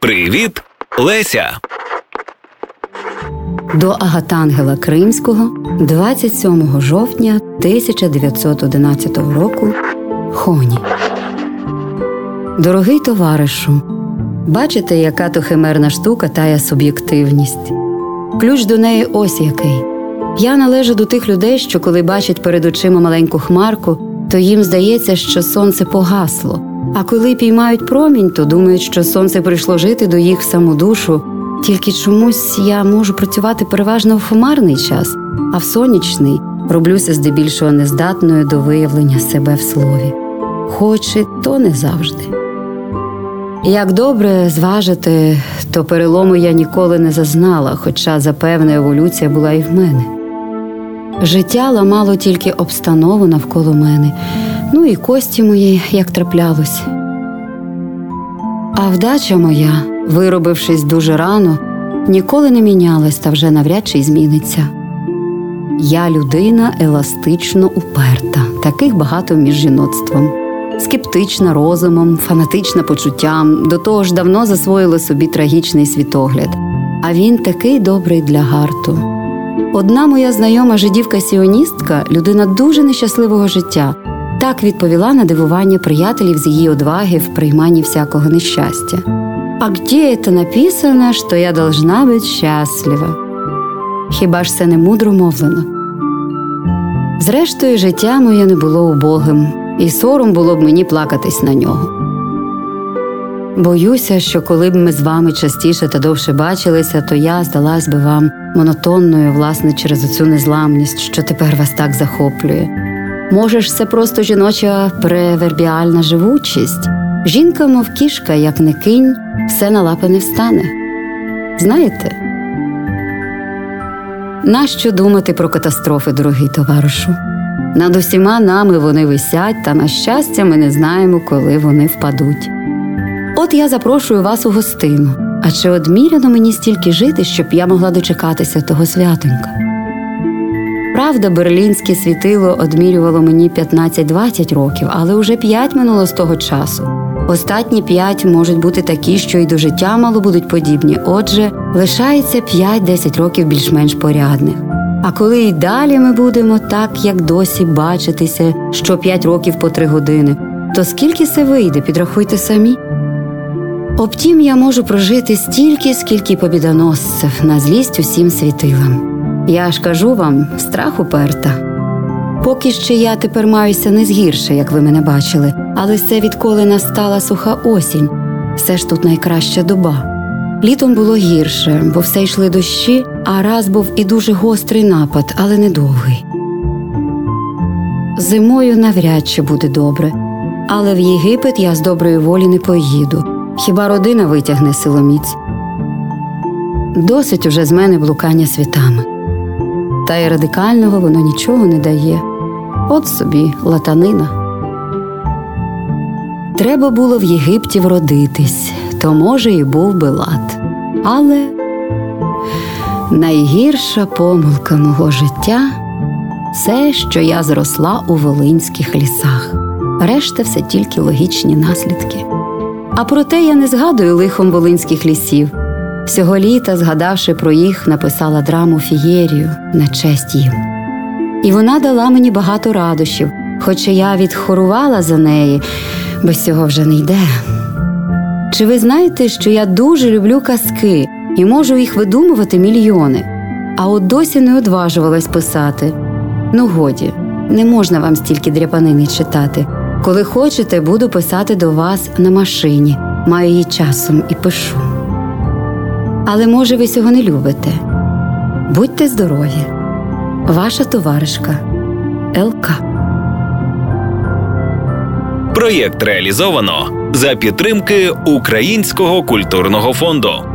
Привіт, Леся. До Агатангела Кримського 27 жовтня 1911 року Хоні. Дорогий товаришу, бачите, яка то химерна штука тая суб'єктивність. Ключ до неї ось який. Я належу до тих людей, що коли бачать перед очима маленьку хмарку, то їм здається, що сонце погасло. А коли піймають промінь, то думають, що сонце прийшло жити до їх в саму душу. Тільки чомусь я можу працювати переважно в хмарний час, а в сонячний роблюся здебільшого нездатною до виявлення себе в слові. Хоч і то не завжди. Як добре зважити, то перелому я ніколи не зазнала, хоча запевне еволюція була і в мене. Життя ламало тільки обстанову навколо мене, ну і кості мої, як траплялось. А вдача моя, виробившись дуже рано, ніколи не мінялась та вже навряд чи зміниться. Я людина еластично уперта, таких багато між жіноцтвом, скептична розумом, фанатична почуттям, до того ж давно засвоїла собі трагічний світогляд. А він такий добрий для гарту. Одна моя знайома жидівка-сіоністка, людина дуже нещасливого життя, так відповіла на дивування приятелів з її одваги в прийманні всякого нещастя. А где это написано, що я должна бути щаслива? Хіба ж це не мудро мовлено? Зрештою, життя моє не було убогим, і сором було б мені плакатись на нього. Боюся, що коли б ми з вами частіше та довше бачилися, то я здалась би вам монотонною, власне, через оцю незламність, що тепер вас так захоплює. Може ж, це просто жіноча превербіальна живучість. Жінка, мов кішка, як не кинь, все на лапи не встане. Знаєте? Нащо думати про катастрофи, дорогий товаришу? Над усіма нами вони висять, та, на щастя, ми не знаємо, коли вони впадуть. От я запрошую вас у гостину. А чи одміряно мені стільки жити, щоб я могла дочекатися того святонька? Правда, берлінське світило одмірювало мені 15-20 років, але уже 5 минуло з того часу. Останні 5 можуть бути такі, що й до життя мало будуть подібні. Отже, лишається 5-10 років більш-менш порядних. А коли й далі ми будемо так, як досі, бачитися, що 5 років по 3 години, то скільки це вийде, підрахуйте самі. Обтім, я можу прожити стільки, скільки побідоносцев на злість усім світилам. Я ж кажу вам, страх уперта. Поки ще я тепер маюся не згірше, як ви мене бачили, але це відколи настала суха осінь, все ж тут найкраща доба. Літом було гірше, бо все йшли дощі, а раз був і дуже гострий напад, але недовгий. Зимою навряд чи буде добре, але в Єгипет я з доброї волі не поїду. Хіба родина витягне силоміць? Досить уже з мене блукання світами. Та й радикального воно нічого не дає. От собі латанина. Треба було в Єгипті вродитись, то, може, і був би лад. Але найгірша помилка мого життя це, що я зросла у волинських лісах. Решта все тільки логічні наслідки. А проте я не згадую лихом волинських лісів. Всього літа, згадавши про їх, написала драму Фієрію на честь їм. І вона дала мені багато радощів, хоча я відхорувала за неї, без цього вже не йде. Чи ви знаєте, що я дуже люблю казки і можу їх видумувати мільйони, а от досі не одважувалась писати. Ну, годі, не можна вам стільки дряпанини читати. Коли хочете, буду писати до вас на машині, маю її часом і пишу. Але може ви цього не любите. Будьте здорові, ваша товаришка ЛК. Проєкт реалізовано за підтримки Українського культурного фонду.